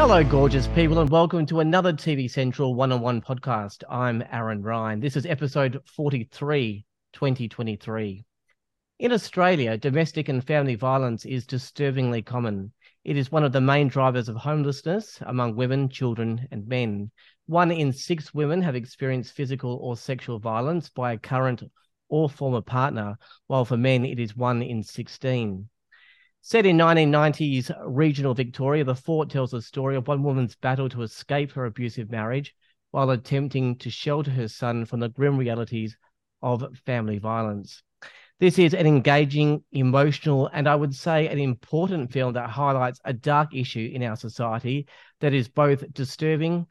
Hello, gorgeous people, and welcome to another TV Central one on one podcast. I'm Aaron Ryan. This is episode 43, 2023. In Australia, domestic and family violence is disturbingly common. It is one of the main drivers of homelessness among women, children, and men. One in six women have experienced physical or sexual violence by a current or former partner, while for men it is one in 16. Set in 1990s regional Victoria, The Fort tells the story of one woman's battle to escape her abusive marriage while attempting to shelter her son from the grim realities of family violence. This is an engaging, emotional, and I would say an important film that highlights a dark issue in our society that is both disturbing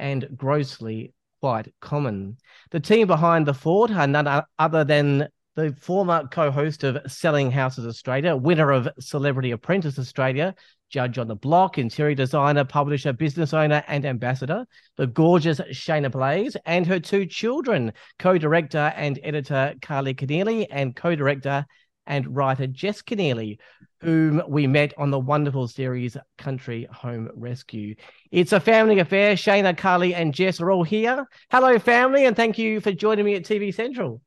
and grossly quite common. The team behind The Fort are none other than the former co-host of Selling Houses Australia, winner of Celebrity Apprentice Australia, judge on the block, interior designer, publisher, business owner, and ambassador, the gorgeous Shaynna Blaze, and her two children, co-director and editor Carly Kenneally, and co-director and writer Jess Kenneally, whom we met on the wonderful series Country Home Rescue. It's a family affair. Shaynna, Carly, and Jess are all here. Hello, family, and thank you for joining me at TV Central.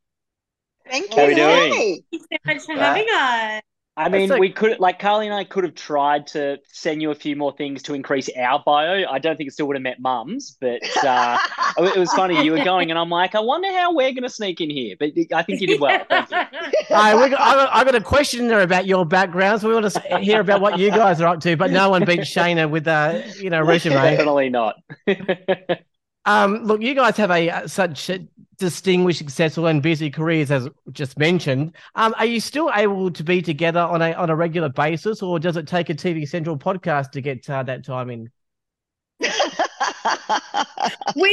Thank How you. we doing? Hey. Thank you so much for having us. I mean, So- we could, like, Carly and I could have tried to send you a few more things to increase our bio. I don't think it still would have met mums, but uh, it was funny. You were going, and I'm like, I wonder how we're going to sneak in here. But I think you did well. Thank you. Uh, we got, I, got, I got a question there about your background, so we want to hear about what you guys are up to. But no one beats Shaynna with a you know resume. Definitely not. Um, look, you guys have a uh, such distinguished, successful, and busy careers, as just mentioned. Um, are you still able to be together on a on a regular basis, or does it take a TV Central podcast to get uh, that time in? we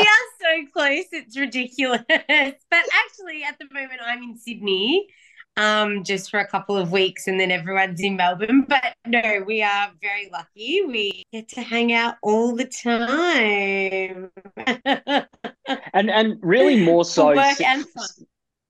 are so close, it's ridiculous. But actually, at the moment, I'm in Sydney um, just for a couple of weeks and then everyone's in Melbourne. But no, we are very lucky. We get to hang out all the time. and and really more so. work si- and fun.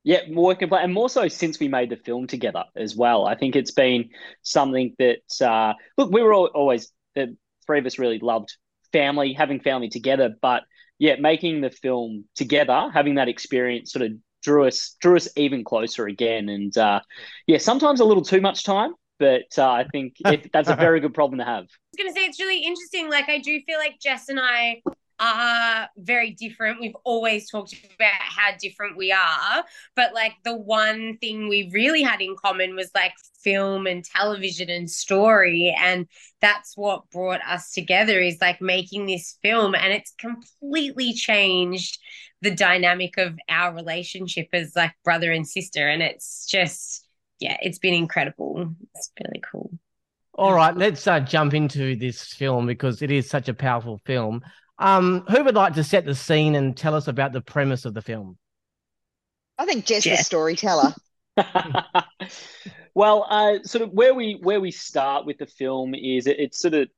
Yeah, more work and play, and more so since we made the film together as well. I think it's been something that uh, look, we were all, always the three of us really loved family, having family together, but yeah, making the film together, having that experience, sort of drew us drew us even closer again. And uh, yeah, sometimes a little too much time, but uh, I think it, that's a very good problem to have. I was going to say it's really interesting. Like I do feel like Jess and I are very different. We've always talked about how different we are, but like the one thing we really had in common was like film and television and story and that's what brought us together is like making this film and it's completely changed the dynamic of our relationship as like brother and sister and it's just yeah, it's been incredible. It's really cool. All right, let's uh, jump into this film because it is such a powerful film. Um, who would like to set the scene and tell us about the premise of the film? I think Jess, the storyteller. well, uh, sort of where we where we start with the film is it, it sort of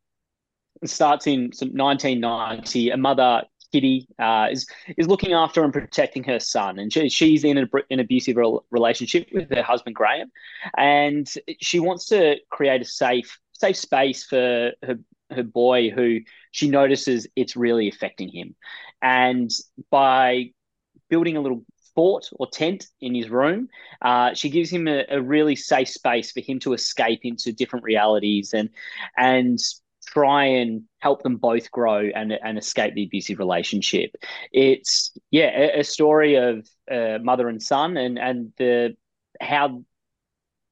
starts in sort 1990. A mother, Kitty, uh, is is looking after and protecting her son, and she, she's in a, an abusive rel- relationship with her husband Graham, and she wants to create a safe safe space for her her boy who she notices it's really affecting him, and by building a little fort or tent in his room. Uh, she gives him a, a really safe space for him to escape into different realities. And and try and help them both grow and and escape the abusive relationship. It's yeah, a, a story of uh, mother and son and and the how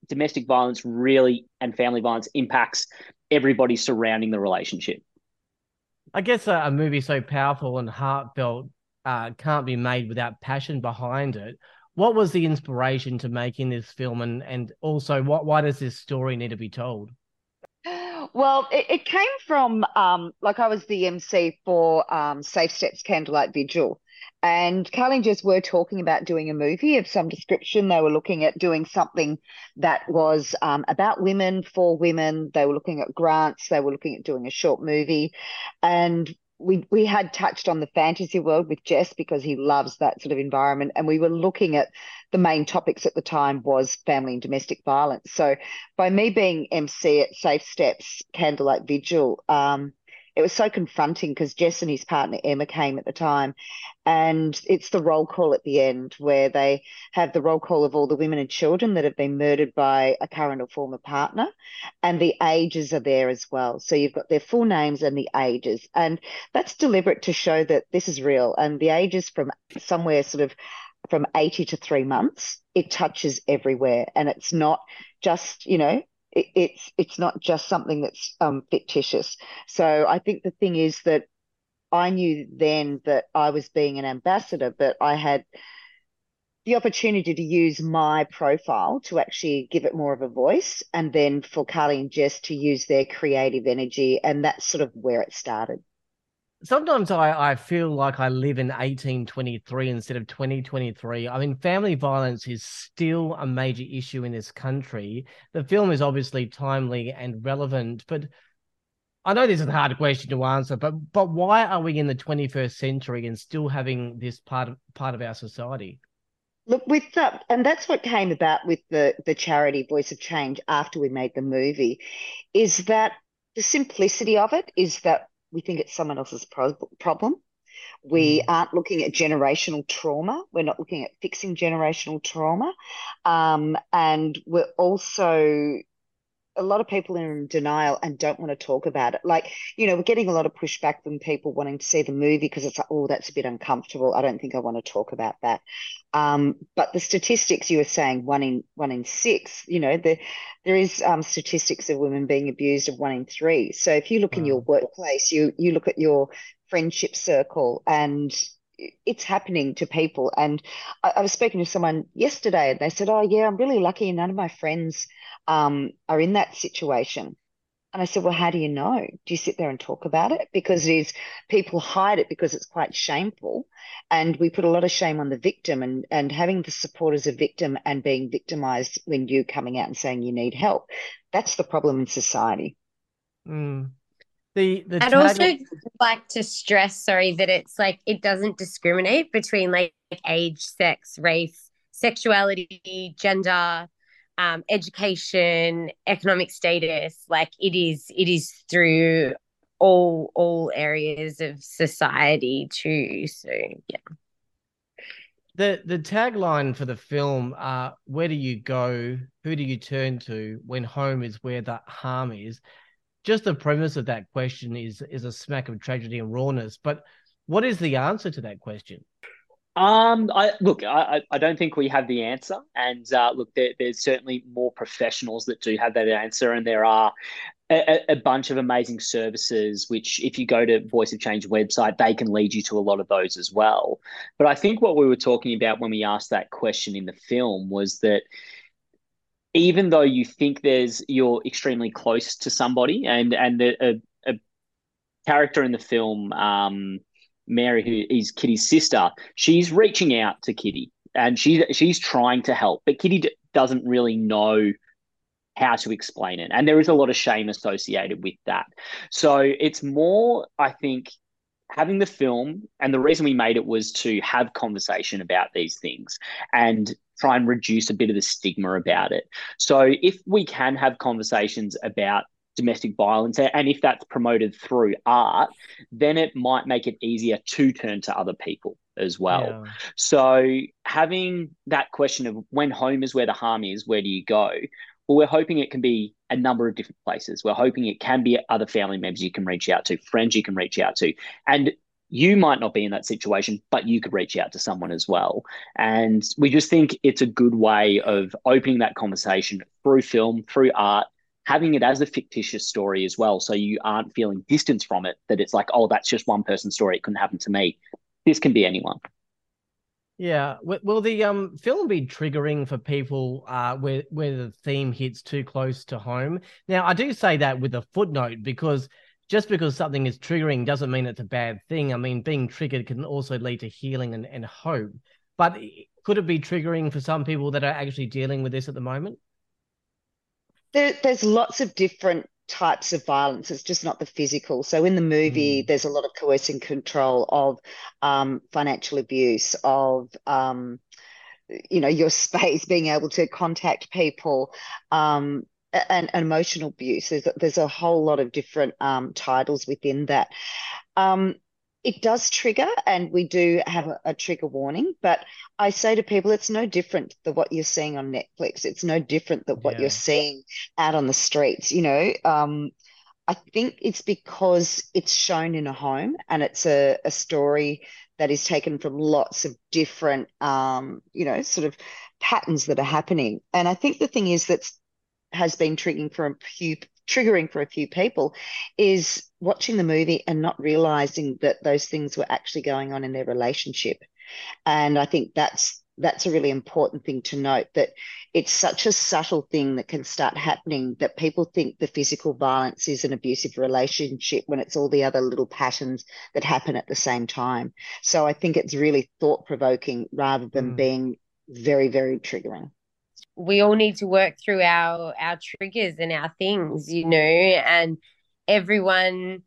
domestic violence really and family violence impacts everybody surrounding the relationship. I guess a, a movie so powerful and heartfelt uh, can't be made without passion behind it. What was the inspiration to making this film, and and also what why does this story need to be told? Well, it, it came from um, like I was the MC for um, Safe Steps Candlelight Vigil, and Jess were talking about doing a movie of some description. They were looking at doing something that was um, about women for women. They were looking at grants. They were looking at doing a short movie, and we we had touched on the fantasy world with Jess because he loves that sort of environment, and we were looking at the main topics at the time was family and domestic violence. So by me being MC at Safe Steps Candlelight Vigil, um, it was so confronting because Jess and his partner Emma came at the time, and it's the roll call at the end where they have the roll call of all the women and children that have been murdered by a current or former partner, and the ages are there as well. So you've got their full names and the ages, and that's deliberate to show that this is real. And the ages from somewhere sort of from 80 to three months, it touches everywhere. And it's not just, you know, it, it's it's not just something that's um, fictitious. So I think the thing is that I knew then that I was being an ambassador, but I had the opportunity to use my profile to actually give it more of a voice, and then for Carly and Jess to use their creative energy, and that's sort of where it started sometimes I, I feel like I live in 1823 instead of 2023. I mean, family violence is still a major issue in this country. The film is obviously timely and relevant, but I know this is a hard question to answer, but but why are we in the 21st century and still having this part of part of our society? Look, with that, and that's what came about with the the charity Voice of Change after we made the movie, is that the simplicity of it is that we think it's someone else's pro- problem. We mm. aren't looking at generational trauma. We're not looking at fixing generational trauma. Um, and we're also, a lot of people are in denial and don't want to talk about it. Like, you know, we're getting a lot of pushback from people wanting to see the movie because it's like, oh, that's a bit uncomfortable. I don't think I want to talk about that. Um, but the statistics you were saying, one in one in six, you know, the, there is um, statistics of women being abused of one in three. So if you look in your workplace, you you look at your friendship circle, and it's happening to people. And I, I was speaking to someone yesterday, and they said, "Oh yeah, I'm really lucky. None of my friends um, are in that situation." And I said, Well, how do you know? Do you sit there and talk about it? Because it is people hide it because it's quite shameful. And we put a lot of shame on the victim and, and having the support as a victim and being victimized when you coming out and saying you need help. That's the problem in society. Mm. The, the I'd also like to stress, sorry, that it's like it doesn't discriminate between like age, sex, race, sexuality, gender, um, education, economic status. Like it is, it is through all all areas of society too. So yeah. The the tagline for the film, uh, where do you go? Who do you turn to when home is where the harm is? Just the premise of that question is is a smack of tragedy and rawness. But what is the answer to that question? Um, I look, I, I don't think we have the answer, and uh, look, there, there's certainly more professionals that do have that answer, and there are a, a, bunch of amazing services. Which, if you go to Voice of Change website, they can lead you to a lot of those as well. But I think what we were talking about when we asked that question in the film was that even though you think there's you're extremely close to somebody, and and the, a, a character in the film, um Mary, who is Kitty's sister, she's reaching out to Kitty and she's she's trying to help, but Kitty d- doesn't really know how to explain it, and there is a lot of shame associated with that. So it's more, I think, having the film, and the reason we made it was to have conversation about these things and try and reduce a bit of the stigma about it. So if we can have conversations about domestic violence and if that's promoted through art then it might make it easier to turn to other people as well yeah. so having that question of when home is where the harm is where do you go well we're hoping it can be a number of different places we're hoping it can be other family members you can reach out to friends you can reach out to and you might not be in that situation, but you could reach out to someone as well. And we just think it's a good way of opening that conversation through film, through art, having it as a fictitious story as well. So you aren't feeling distance from it, that it's like, oh, that's just one person's story. It couldn't happen to me. This can be anyone. Yeah. Will the um film be triggering for people uh where where the theme hits too close to home? Now I do say that with a footnote because just because something is triggering doesn't mean it's a bad thing. I mean, being triggered can also lead to healing and, and hope. But could it be triggering for some people that are actually dealing with this at the moment? there, there's lots of different types of violence. It's just not the physical. So in the movie, mm. there's a lot of coercing control of um, financial abuse, of um, you know your space, being able to contact people. Um, and, and emotional abuse. There's there's a whole lot of different um, titles within that. Um, it does trigger, and we do have a, a, trigger warning. But I say to people, it's no different than what you're seeing on Netflix. It's no different than what yeah. you're seeing out on the streets. You know, um, I think it's because it's shown in a home, and it's a, a story that is taken from lots of different, um, you know, sort of patterns that are happening. And I think the thing is that has been triggering for a few triggering for a few people is watching the movie and not realizing that those things were actually going on in their relationship. And I think that's that's a really important thing to note that it's such a subtle thing that can start happening that people think the physical violence is an abusive relationship when it's all the other little patterns that happen at the same time. So I think it's really thought provoking rather than mm. being very, very triggering we all need to work through our our triggers and our things you know and everyone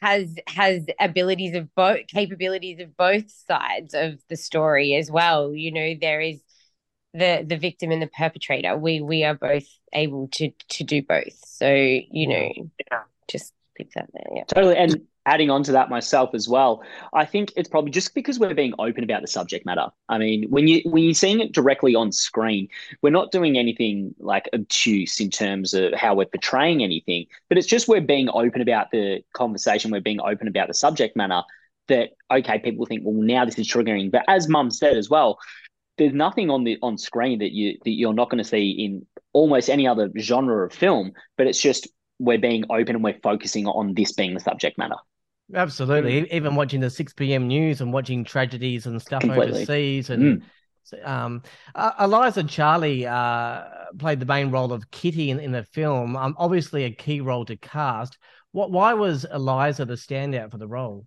has has abilities of both capabilities of both sides of the story as well. You know there is the the victim and the perpetrator. We we are both able to to do both. So you know yeah. just pick that there yeah. Totally and adding on to that myself as well, I think it's probably just because we're being open about the subject matter. I mean, when you when you're seeing it directly on screen, we're not doing anything like obtuse in terms of how we're portraying anything, but it's just we're being open about the conversation, we're being open about the subject matter that okay, people think, well, now this is triggering. But as mum said as well, there's nothing on the on screen that you that you're not going to see in almost any other genre of film, but it's just we're being open and we're focusing on this being the subject matter. Absolutely. Mm. Even watching the 6 p.m. news and watching tragedies and stuff Completely. overseas. And mm. um, uh, Eliza Charley uh, played the main role of Kitty in, in the film. Um, obviously, a key role to cast. What? Why was Eliza the standout for the role?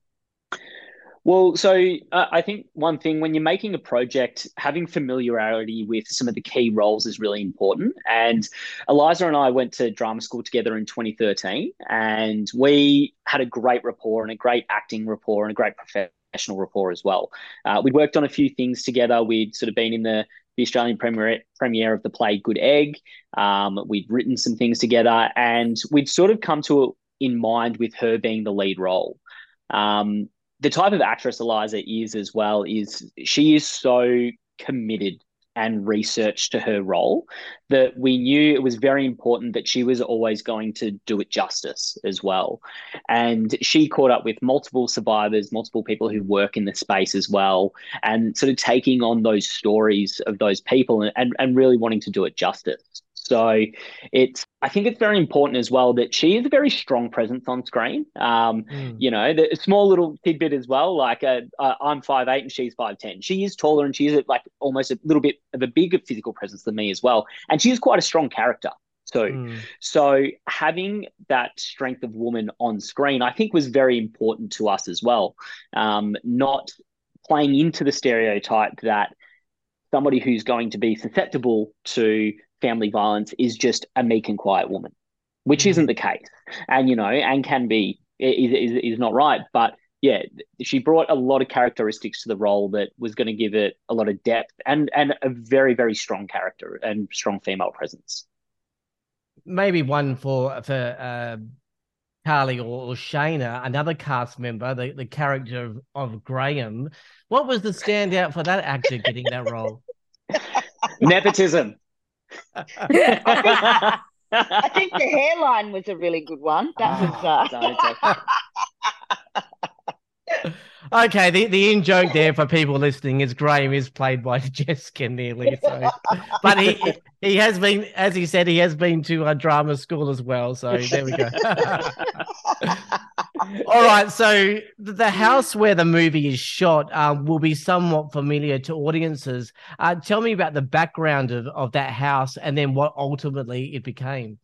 Well, so uh, I think one thing when you're making a project, having familiarity with some of the key roles is really important. And Eliza and I went to drama school together in 2013, and we had a great rapport and a great acting rapport and a great professional rapport as well. Uh, we'd worked on a few things together. We'd sort of been in the the Australian premiere, premiere of the play Good Egg. Um, we'd written some things together, and we'd sort of come to it in mind with her being the lead role. Um, the type of actress Eliza is as well is she is so committed and researched to her role that we knew it was very important that she was always going to do it justice as well. And she caught up with multiple survivors, multiple people who work in the space as well, and sort of taking on those stories of those people and, and, and really wanting to do it justice. So it's I think it's very important as well that she is a very strong presence on screen. Um, mm. You know, the small little tidbit as well. Like uh, uh, I'm five eight and she's five ten. She is taller and she is like almost a little bit of a bigger physical presence than me as well. And she is quite a strong character too. Mm. So having that strength of woman on screen, I think, was very important to us as well. Um, not playing into the stereotype that somebody who's going to be susceptible to family violence is just a meek and quiet woman, which isn't the case. And, you know, and can be, is, is, is not right. But yeah, she brought a lot of characteristics to the role that was going to give it a lot of depth and, and a very, very strong character and strong female presence. Maybe one for, for, uh... Carly or, or Shaynna, another cast member, the, the character of, of Graham. What was the standout for that actor getting that role? Nepotism. I, think, the hairline was a really good one. That was. Uh... okay, the, the in joke there for people listening is Graham is played by Jess Kenneally. So, but he he has been, as he said, he has been to a drama school as well. So there we go. All right, so the house where the movie is shot uh, will be somewhat familiar to audiences. Uh, tell me about the background of, of that house and then what ultimately it became.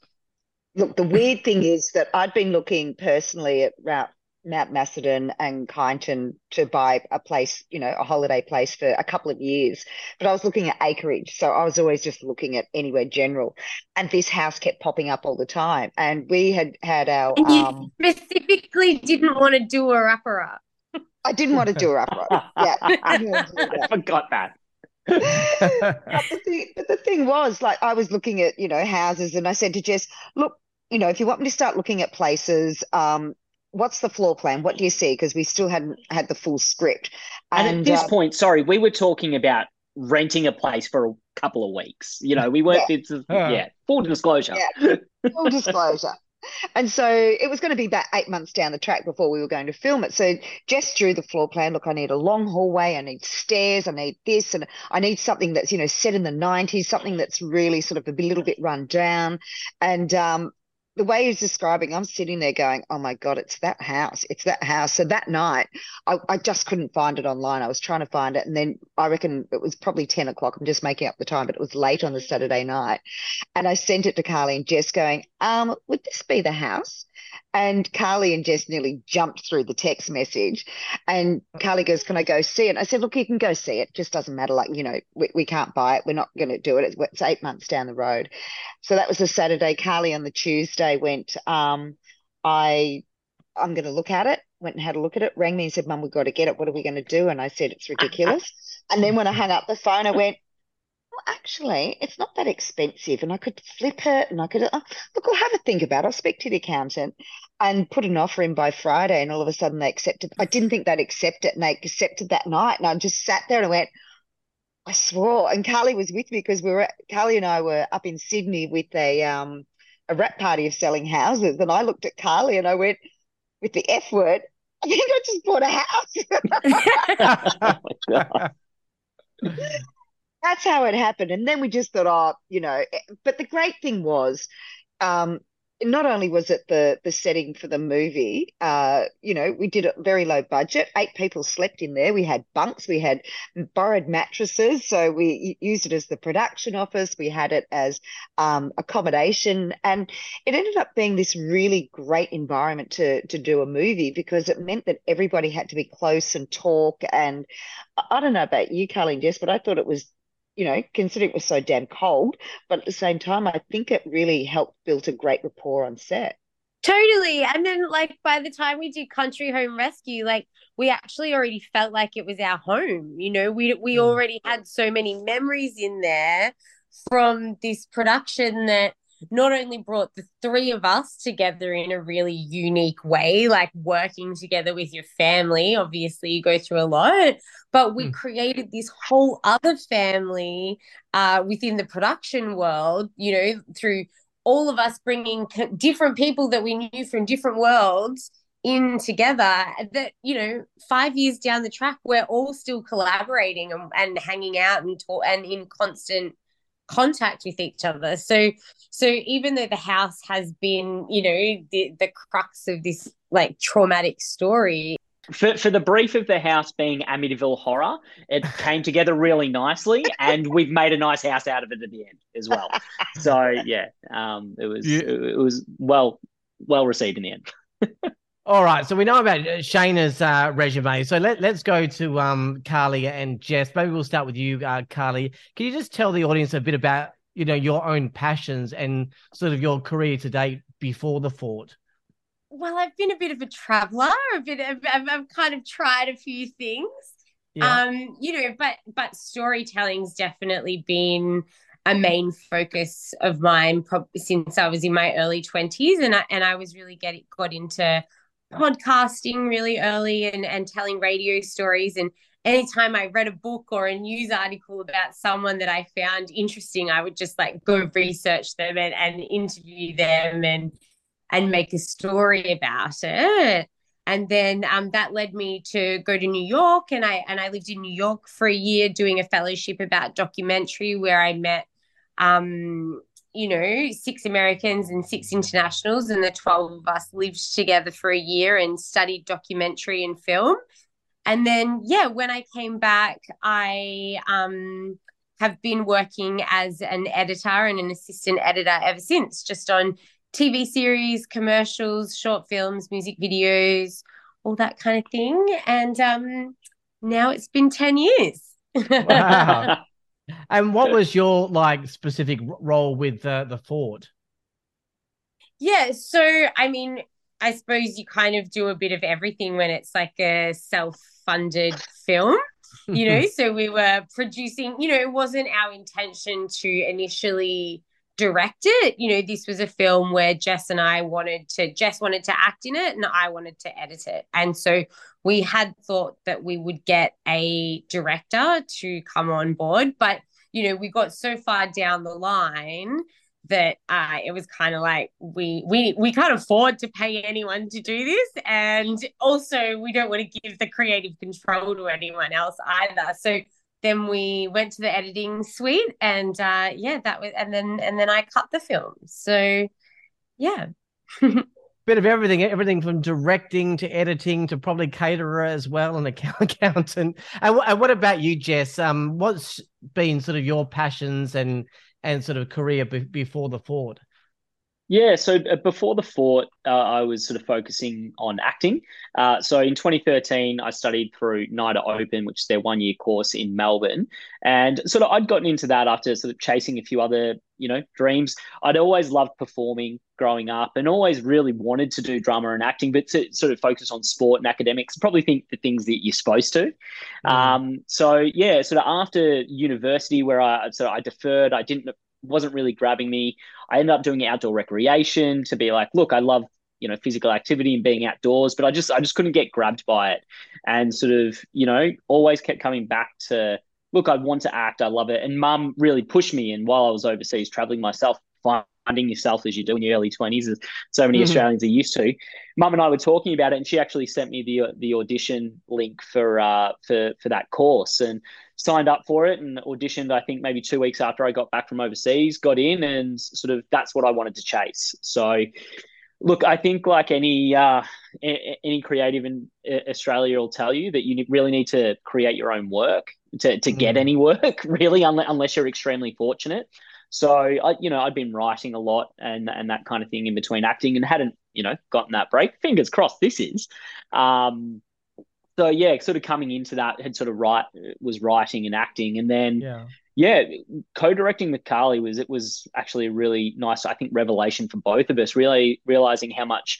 Look, the weird thing is that I'd been looking personally at route Mount Macedon and Kyneton to buy a place, you know, a holiday place for a couple of years. But I was looking at acreage. So I was always just looking at anywhere general. And this house kept popping up all the time. And we had had our. And you um, specifically didn't want to do a wrapper I didn't want to do a wrapper Yeah. I, I forgot that. but, the thing, but the thing was, like, I was looking at, you know, houses and I said to Jess, look, you know, if you want me to start looking at places, um, what's the floor plan? What do you see? Because we still hadn't had the full script. And, And, at this uh, point, sorry, we were talking about renting a place for a couple of weeks. You know, we weren't. It's yeah, full disclosure. Yeah. full disclosure. And so it was going to be about eight months down the track before we were going to film it. So Jess drew the floor plan. Look, I need a long hallway. I need stairs. I need this. And I need something that's, you know, set in the 90s, something that's really sort of a little bit run down. And um, the way he's describing, I'm sitting there going, oh my God, it's that house. It's that house. So that night, I, I just couldn't find it online. I was trying to find it. And then I reckon it was probably 10 o'clock. I'm just making up the time, but it was late on the Saturday night. And I sent it to Carly and Jess going, um, would this be the house? And Carly and Jess nearly jumped through the text message. And Carly goes, Can I go see it? And I said, Look, you can go see it. Just doesn't matter. Like, you know, we, we can't buy it. We're not going to do it. It's, it's eight months down the road. So that was the Saturday. Carly on the Tuesday went, um, I I'm going to look at it. Went and had a look at it. Rang me and said, Mum, we've got to get it. What are we going to do? And I said, It's ridiculous. And then when I hung up the phone, I went, well, actually, it's not that expensive, and I could flip it, and I could uh, look. I'll have a think about. it. I'll speak to the accountant, and put an offer in by Friday. And all of a sudden, they accepted. I didn't think they'd accept it, and they accepted that night. And I just sat there and I went, I swore. And Carly was with me because we were Carly and I were up in Sydney with a um a rap party of selling houses, and I looked at Carly and I went, with the F word. I think I just bought a house. that's how it happened. And then we just thought, oh, you know, but the great thing was, um, not only was it the the setting for the movie, uh, you know, we did it very low budget. Eight people slept in there. We had bunks, we had borrowed mattresses, so we used it as the production office. We had it as um, accommodation, and it ended up being this really great environment to to do a movie because it meant that everybody had to be close and talk. And I I don't know about you, Carly and Jess, but I thought it was you know, considering it was so damn cold, but at the same time, I think it really helped build a great rapport on set. Totally. And then like by the time we did Country Home Rescue, like we actually already felt like it was our home. You know, we we Mm. already had so many memories in there from this production that not only brought the three of us together in a really unique way, like working together with your family, obviously you go through a lot, but we Mm. created this whole other family uh, within the production world, you know, through all of us bringing different people that we knew from different worlds in together that you know five years down the track we're all still collaborating and, and hanging out and talk and in constant contact with each other so so even though the house has been you know the the crux of this like traumatic story For, for the brief of the house being Amityville horror, it came together really nicely, and we've made a nice house out of it at the end as well. So yeah, um, it was Yeah. it, it was well well received in the end. All right, so we know about uh, Shaynna's uh, resume. So let, let's go to um, Carly and Jess. Maybe we'll start with you, uh, Carly. Can you just tell the audience a bit about you know your own passions and sort of your career to date before the fort? well i've been a bit of a traveler a bit of, I've, I've kind of tried a few things Yeah. um you know but but storytelling's definitely been a main focus of mine since i was in my early 20s and i and i was really getting got into podcasting really early and and telling radio stories. And anytime i read a book or a news article about someone that i found interesting i would just like go research them and, and interview them and and make a story about it. And then um, that led me to go to New York, and I and I lived in New York for a year doing a fellowship about documentary, where I met, um, you know, six Americans and six internationals, and the twelve of us lived together for a year and studied documentary and film. And then, yeah, when I came back, I um, have been working as an editor and an assistant editor ever since, just on TV series, commercials, short films, music videos, all that kind of thing. And um, now it's been 10 years. Wow. And what was your like specific role with uh, the fort? yeah. So, I mean, I suppose you kind of do a bit of everything when it's like a self funded film. you know, so we were producing, you know, it wasn't our intention to initially direct it. You know, this was a film where Jess and I wanted to, Jess wanted to act in it and I wanted to edit it. And so we had thought that we would get a director to come on board. But, you know, we got so far down the line that uh, it was kind of like we we we can't afford to pay anyone to do this, and also we don't want to give the creative control to anyone else either. So then we went to the editing suite, and uh, yeah, that was, and then and then I cut the film. So yeah. Bit of everything, everything from directing to editing to probably caterer as well, and accountant. And, and what about you, Jess? Um, what's been sort of your passions and and sort of career be- before the Fort? Yeah, so uh, before the Fort, uh, I was sort of focusing on acting. Uh, so in 2013, I studied through NIDA Open, which is their one year course in Melbourne. And sort of I'd gotten into that after sort of chasing a few other, you know, dreams. I'd always loved performing growing up and always really wanted to do drama and acting, but to sort of focus on sport and academics, probably think the things that you're supposed to. Mm. Um, so yeah, sort of after university where I so I deferred, I didn't wasn't really grabbing me. I ended up doing outdoor recreation to be like, look, I love you know physical activity and being outdoors, but I just I just couldn't get grabbed by it, and sort of you know always kept coming back to look, I want to act, I love it, and Mum really pushed me. And while I was overseas traveling myself, finding yourself as you do in your early twenties, as so many mm-hmm. Australians are used to. Mum and I were talking about it, and she actually sent me the the audition link for uh for for that course, and signed up for it and auditioned, I think maybe two weeks after I got back from overseas, got in and sort of that's what I wanted to chase. So, look, I think like any uh, any creative in Australia will tell you that you really need to create your own work to, to get mm. any work, really, unless you're extremely fortunate. So, I, you know, I'd been writing a lot and and that kind of thing in between acting and hadn't, you know, gotten that break. Fingers crossed, this is. Um, so yeah, sort of coming into that had sort of write was writing and acting, and then yeah, yeah co-directing with Carly was it was actually a really nice, I think, revelation for both of us. Really realizing how much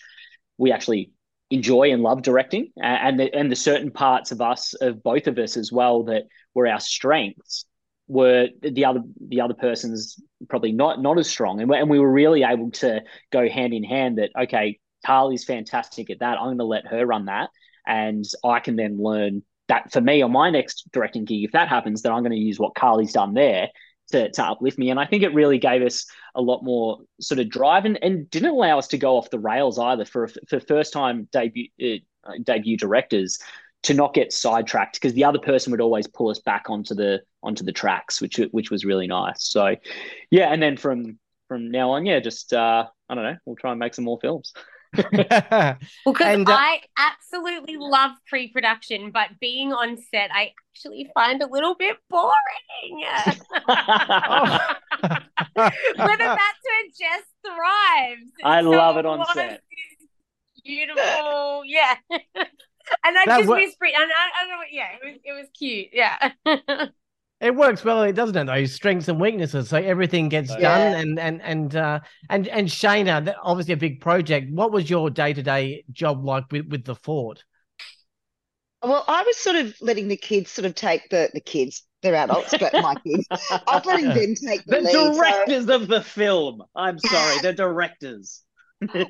we actually enjoy and love directing, and the, and the certain parts of us of both of us as well that were our strengths were the other the other person's probably not not as strong, and, and we were really able to go hand in hand. That okay, Carly's fantastic at that. I'm going to let her run that and I can then learn that for me on my next directing gig, if that happens, then I'm going to use what Carly's done there to, to uplift me. And I think it really gave us a lot more sort of drive and, and didn't allow us to go off the rails either for for first time debut uh, debut directors to not get sidetracked because the other person would always pull us back onto the onto the tracks, which which was really nice. So yeah, and then from from now on, yeah, just uh, I don't know, we'll try and make some more films. well, because uh, I absolutely love pre-production, but being on set, I actually find a little bit boring. Whether that's where Jess thrives. I so love it on set. Beautiful, yeah. and I that just miss pre. And I, I don't know. Yeah, it was it was cute. Yeah. It works well, it doesn't it? Those strengths and weaknesses, so everything gets yeah. done. And and and uh, and and Shaynna, obviously a big project. What was your day to day job like with with the fort? Well, I was sort of letting the kids sort of take the the kids. They're adults, but my kids. I was letting them take the, the lead, directors so... of the film. I'm sorry, the directors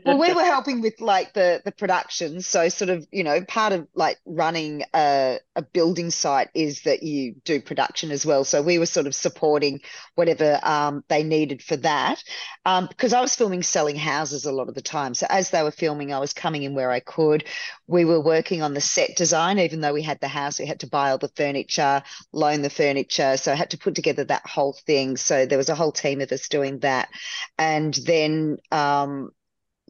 well, we were helping with like the the production, so sort of you know part of like running a a building site is that you do production as well. So we were sort of supporting whatever um, they needed for that, um, because I was filming selling houses a lot of the time. So as they were filming, I was coming in where I could. We were working on the set design, even though we had the house, we had to buy all the furniture, loan the furniture, so I had to put together that whole thing. So there was a whole team of us doing that, and then um,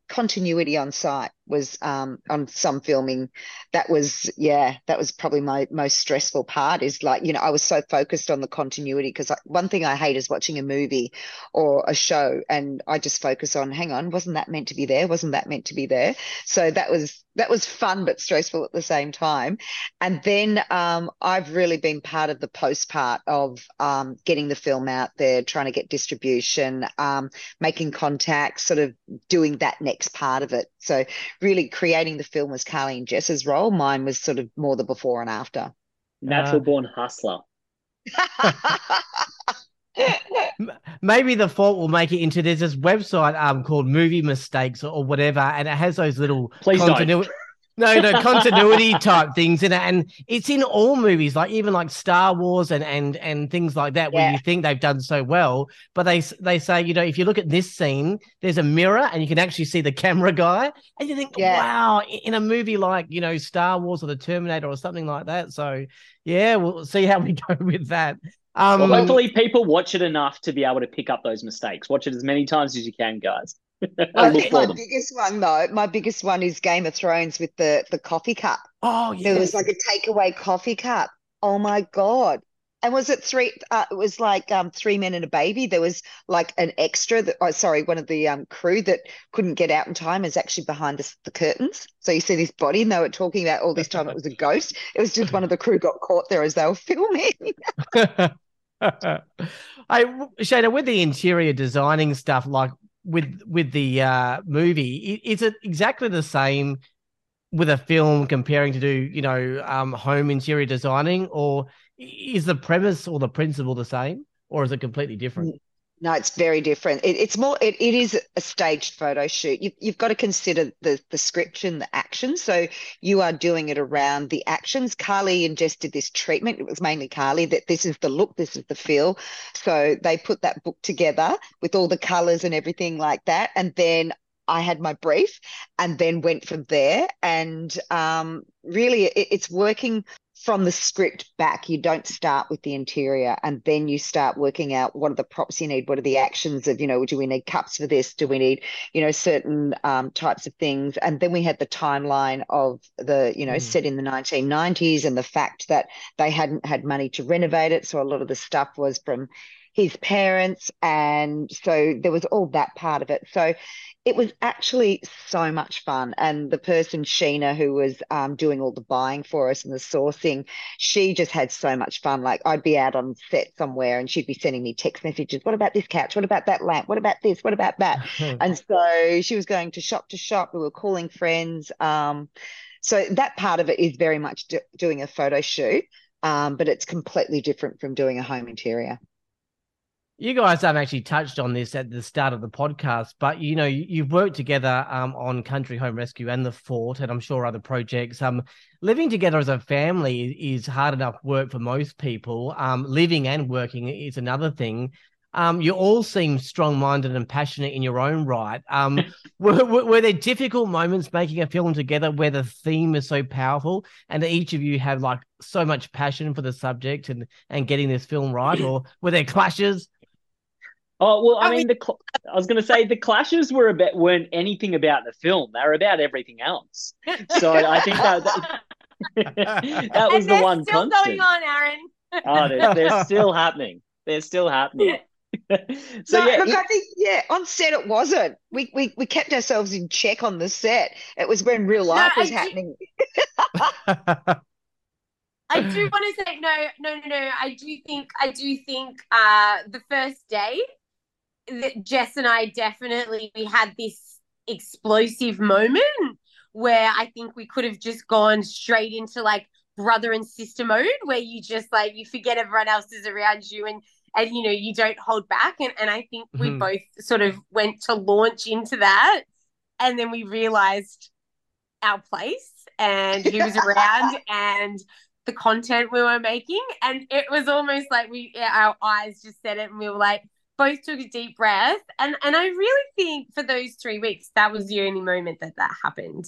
continuity on site was um, on some filming that was yeah that was probably my most stressful part is like you know i was so focused on the continuity because one thing i hate is watching a movie or a show and i just focus on hang on wasn't that meant to be there? Wasn't that meant to be there? So that was that was fun but stressful at the same time. And then um, i've really been part of the post part of um, getting the film out there trying to get distribution um, making contacts sort of doing that next part of it. So really creating the film was Carly and Jess's role. Mine was sort of more the before and after. Natural born hustler. Maybe the Fort will make it into there's this website um called Movie Mistakes or, whatever, and it has those little Please continuity. No, no continuity type things in it, and it's in all movies, like even like Star Wars and and and things like that, where Yeah. you think they've done so well, but they they say you know if you look at this scene, there's a mirror and you can actually see the camera guy, and you think, Yeah. wow, in a movie like you know Star Wars or the Terminator or something like that. So yeah, we'll see how we go with that. Um, Well, hopefully people watch it enough to be able to pick up those mistakes. Watch it as many times as you can, guys. I think my them. biggest one though, my biggest one is Game of Thrones with the the coffee cup. oh yeah, There was like a takeaway coffee cup. Oh my God. And was it three? Uh, it was like um, three men and a baby. There was like an extra that, oh, sorry, one of the um, crew that couldn't get out in time is actually behind the, the curtains. So you see this body, and they were talking about all this time it was a ghost. It was just one of the crew got caught there as they were filming. I Shaynna, with the interior designing stuff, like with with the uh, movie, is it exactly the same with a film comparing to do you know um, home interior designing, or is the premise or the principle the same, or is it completely different? No, it's very different. It, it's more. It, it is a staged photo shoot. You, you've got to consider the the script and the action. So you are doing it around the actions. Carly ingested this treatment. It was mainly Carly that this is the look, this is the feel. So they put that book together with all the colors and everything like that, and then. I had my brief and then went from there. And um, really, it, it's working from the script back. You don't start with the interior and then you start working out what are the props you need, what are the actions of, you know, do we need cups for this? Do we need, you know, certain um, types of things? And then we had the timeline of the, you know, Mm. set in the 1990s and the fact that they hadn't had money to renovate it. So a lot of the stuff was from his parents. And so there was all that part of it. So it was actually so much fun. And the person, Sheena, who was um, doing all the buying for us and the sourcing, she just had so much fun. Like I'd be out on set somewhere and she'd be sending me text messages. What about this couch? What about that lamp? What about this? What about that? And so she was going to shop to shop. We were calling friends. Um, so that part of it is very much do- doing a photo shoot, um, but it's completely different from doing a home interior. You guys haven't actually touched on this at the start of the podcast, but you know you- you've worked together um, on Country Home Rescue and the Fort, and I'm sure other projects. Um, living together as a family is hard enough work for most people. Um, living and working is another thing. Um, you all seem strong-minded and passionate in your own right. Um, were, were, were there difficult moments making a film together where the theme is so powerful and each of you have like so much passion for the subject and and getting this film right, or were there clashes? Oh well, I Are we- mean, the cl- I was going to say the clashes were about weren't anything about the film; they were about everything else. So I think that that, that was and the one still constant. going on, Aaron. Oh, they're, they're still happening. They're still happening. so no, yeah, look, I think yeah, on set it wasn't. We we we kept ourselves in check on the set. It was when real life I was do- happening. I do want to say no, no, no, no. I do think I do think uh the first day that Jess and I definitely we had this explosive moment where I think we could have just gone straight into like brother and sister mode where you just like you forget everyone else is around you and and you know you don't hold back. And, and I think we Mhm. both sort of went to launch into that. And then we realized our place and who was around and the content we were making. And it was almost like we our eyes just said it and we were like both took a deep breath and and I really think for those 3 weeks that was the only moment that that happened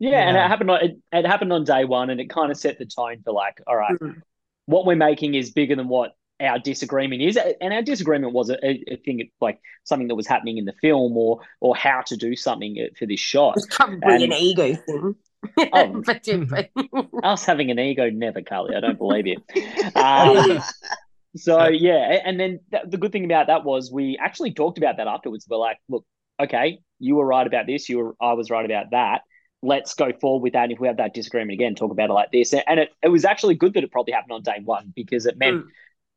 yeah, and it happened on it, it happened on day one, and it kind of set the tone for like, all right, Mm. what we're making is bigger than what our disagreement is, and our disagreement was a, a thing like something that was happening in the film, or or how to do something for this shot. it's probably And- an ego thing Oh. but different Us having an ego, never, Carly. I don't believe you. Um, so yeah, and then th- the good thing about that was we actually talked about that afterwards. We're like, look, okay, you were right about this. You were, I was right about that. Let's go forward with that. And if we have that disagreement again, talk about it like this. And it, it was actually good that it probably happened on day one because it meant Mm.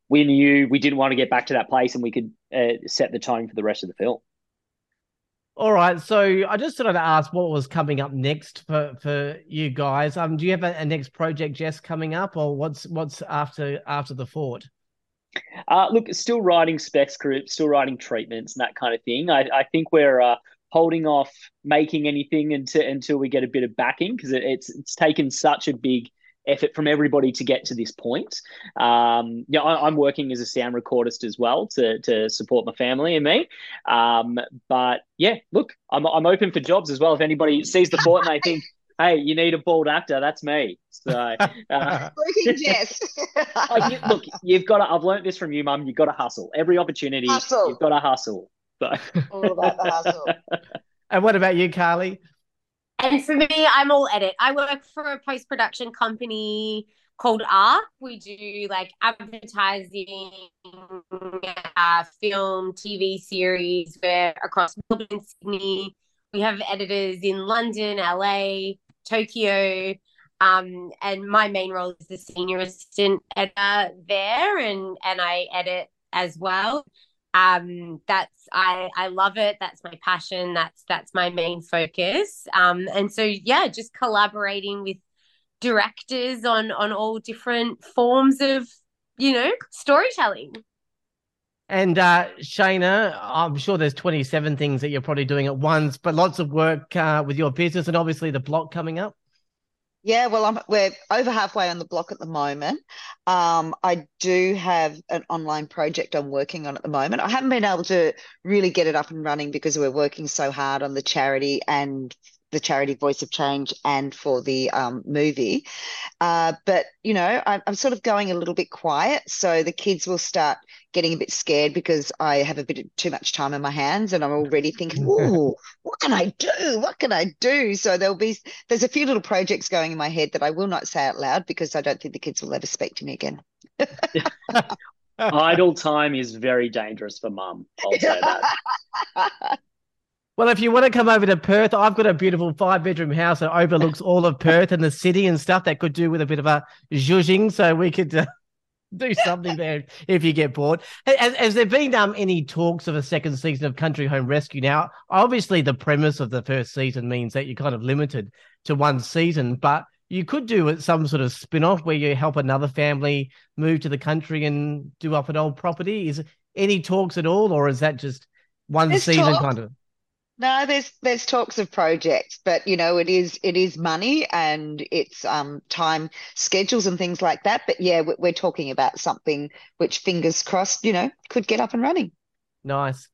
we knew we didn't want to get back to that place and we could uh, set the tone for the rest of the film. All right, so I just wanted to ask what was coming up next for for you guys. Um, do you have a, a next project, Jess, coming up, or what's what's after after the fort? Uh, look, still writing spec scripts, still writing treatments and that kind of thing. I, I think we're uh, holding off making anything until until we get a bit of backing because it, it's it's taken such a big effort from everybody to get to this point. Um, yeah, I, am working as a sound recordist as well to to support my family and me. Um, but yeah, look, I'm I'm open for jobs as well. If anybody sees the fort and they think, hey, you need a bald actor, that's me. So, uh, yes. oh, you, look, you've got to. I've learned this from you, Mum. You've got to hustle every opportunity. Hustle. You've got to hustle. So. All about the hustle. And what about you, Carly? And for me, I'm all edit. I work for a post production company called ARC. We do like advertising, uh, film, TV series. We're across Melbourne and Sydney. We have editors in London, LA, Tokyo. Um, and my main role is the senior assistant editor there, and and I edit as well. Um that's i i love it. That's my passion. That's that's my main focus. Um and so yeah just collaborating with directors on on all different forms of you know storytelling and uh Shaynna, I'm sure there's 27 things that you're probably doing at once, but lots of work uh, with your business and obviously the block coming up. Yeah, well, I'm, we're over halfway on the block at the moment. Um, I do have an online project I'm working on at the moment. I haven't been able to really get it up and running because we're working so hard on the charity and the charity Voice of Change and for the um, movie. Uh, but, you know, I, I'm sort of going a little bit quiet. So the kids will start getting a bit scared because I have a bit of too much time in my hands and I'm already thinking, oh, what can I do? What can I do? So there'll be, there's a few little projects going in my head that I will not say out loud because I don't think the kids will ever speak to me again. Idle time is very dangerous for mum. I'll say that. Well, if you want to come over to Perth, I've got a beautiful five bedroom house that overlooks all of Perth and the city and stuff that could do with a bit of a zhuzhing. So we could uh, do something there if you get bored. Has, has there been um, any talks of a second season of Country Home Rescue? Now, obviously, the premise of the first season means that you're kind of limited to one season, but you could do some sort of spin off where you help another family move to the country and do up an old property. Is any talks at all, or is that just one There's season talk. kind of? No, there's there's talks of projects, but you know it is it is money and it's um time schedules and things like that. But yeah, we're, talking about something which, fingers crossed, you know, could get up and running. Nice.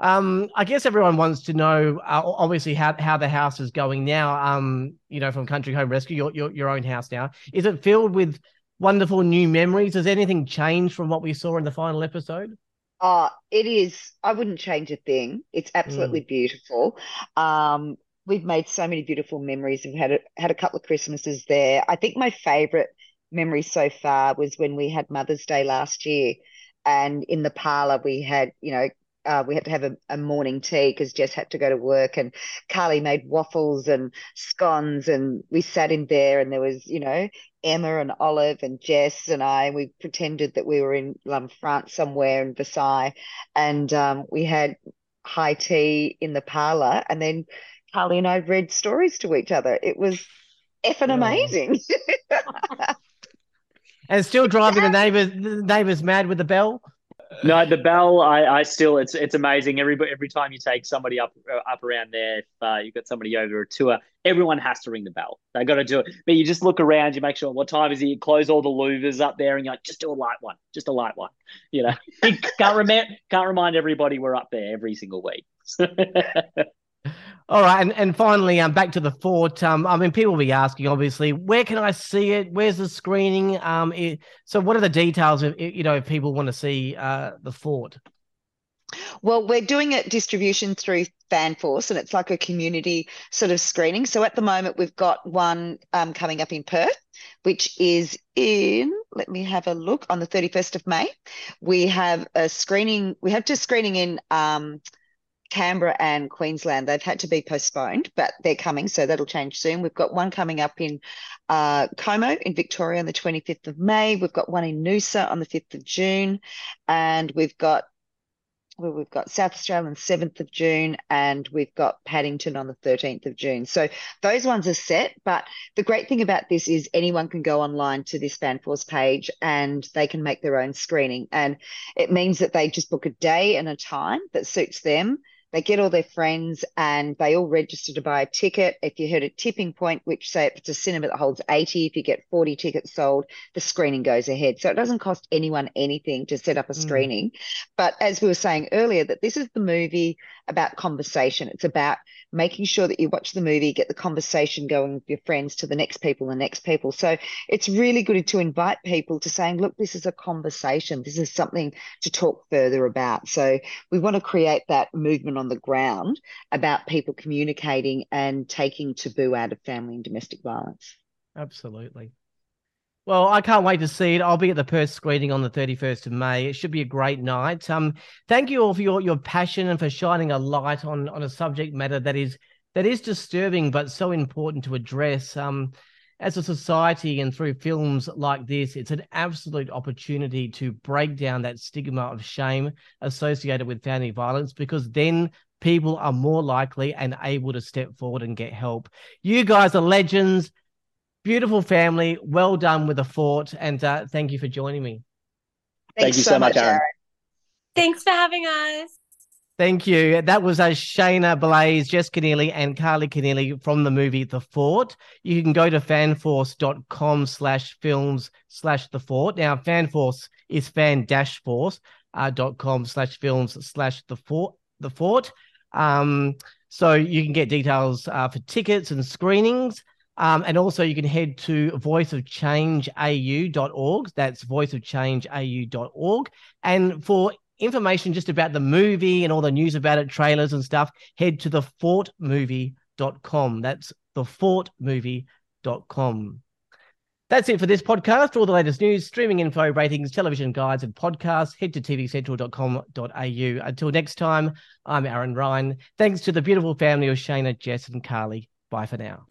Um, I guess everyone wants to know, uh, obviously, how how the house is going now. Um, you know, from Country Home Rescue, your your your own house now. Is it filled with wonderful new memories? Has anything changed from what we saw in the final episode? Uh, it is, I wouldn't change a thing. It's absolutely mm. beautiful. Um, we've made so many beautiful memories. We've had a, had a couple of Christmases there. I think my favorite memory so far was when we had Mother's Day last year. And in the parlor, we had, you know, uh, we had to have a, a morning tea because Jess had to go to work, and Carly made waffles and scones, and we sat in there, and there was, you know, Emma and Olive and Jess and I. We pretended that we were in um, France somewhere in Versailles, and um, we had high tea in the parlor, and then Carly and I read stories to each other. It was effing amazing. and still driving the neighbors the neighbors mad with the bell no, the bell. I, I still, it's it's amazing. Every every time you take somebody up uh, up around there, if uh, you've got somebody over a tour, everyone has to ring the bell. They got to do it. But you just look around, you make sure what time is it. You close all the louvers up there, and you're like, just do a light one, just a light one. You know, can't remember, can't remind everybody we're up there every single week. All right, and, and finally, um, back to the fort. Um, I mean, people will be asking, obviously, where can I see it? Where's the screening? Um, it, so what are the details of you know if people want to see uh the fort? Well, we're doing it distribution through FanForce, and it's like a community sort of screening. So at the moment, we've got one um, coming up in Perth, which is in. Let me have a look on the thirty first of May. We have a screening. We have just screening in. Um, Canberra and Queensland, they've had to be postponed, but they're coming, so that'll change soon. We've got one coming up in uh, Como in Victoria on the 25th of May. We've got one in Noosa on the 5th of June, and we've got well, we've got South Australia on the 7th of June and we've got Paddington on the 13th of June. So those ones are set. But the great thing about this is anyone can go online to this FanForce page and they can make their own screening. And it means that they just book a day and a time that suits them they get all their friends and they all register to buy a ticket. If you hit a tipping point, which say if it's a cinema that holds 80, if you get 40 tickets sold, the screening goes ahead. So it doesn't cost anyone anything to set up a mm. screening. But as we were saying earlier, that this is the movie about conversation. It's about making sure that you watch the movie, get the conversation going with your friends to the next people, the next people. So it's really good to invite people to saying, look, this is a conversation. This is something to talk further about. So we want to create that movement on the ground about people communicating and taking taboo out of family and domestic violence. Absolutely. Well, I can't wait to see it. I'll be at the Perth screening on the 31st of May. It should be a great night. Um, thank you all for your, your passion and for shining a light on, on a subject matter that is that is disturbing but so important to address. Um, as a society and through films like this, it's an absolute opportunity to break down that stigma of shame associated with family violence because then people are more likely and able to step forward and get help. You guys are legends beautiful family. Well done with the fort, and uh, thank you for joining me. Thank you so, so much, Aaron. Aaron. Thanks for having us. Thank you. That was uh, Shaynna Blaze, Jess Kenneally, and Carly Kenneally from the movie The Fort. You can go to fanforce.com slash films slash The Fort. Now, Fanforce is fan dash force uh, dot com slash films slash The Fort. The Fort. Um, so you can get details uh, for tickets and screenings. Um, and also, you can head to voiceofchangeau.org. That's voiceofchangeau.org. And for information just about the movie and all the news about it, trailers and stuff, head to thefortmovie.com. That's thefortmovie.com. That's it for this podcast. All the latest news, streaming info, ratings, television guides, and podcasts, head to tvcentral.com.au. Until next time, I'm Aaron Ryan. Thanks to the beautiful family of Shaynna, Jess, and Carly. Bye for now.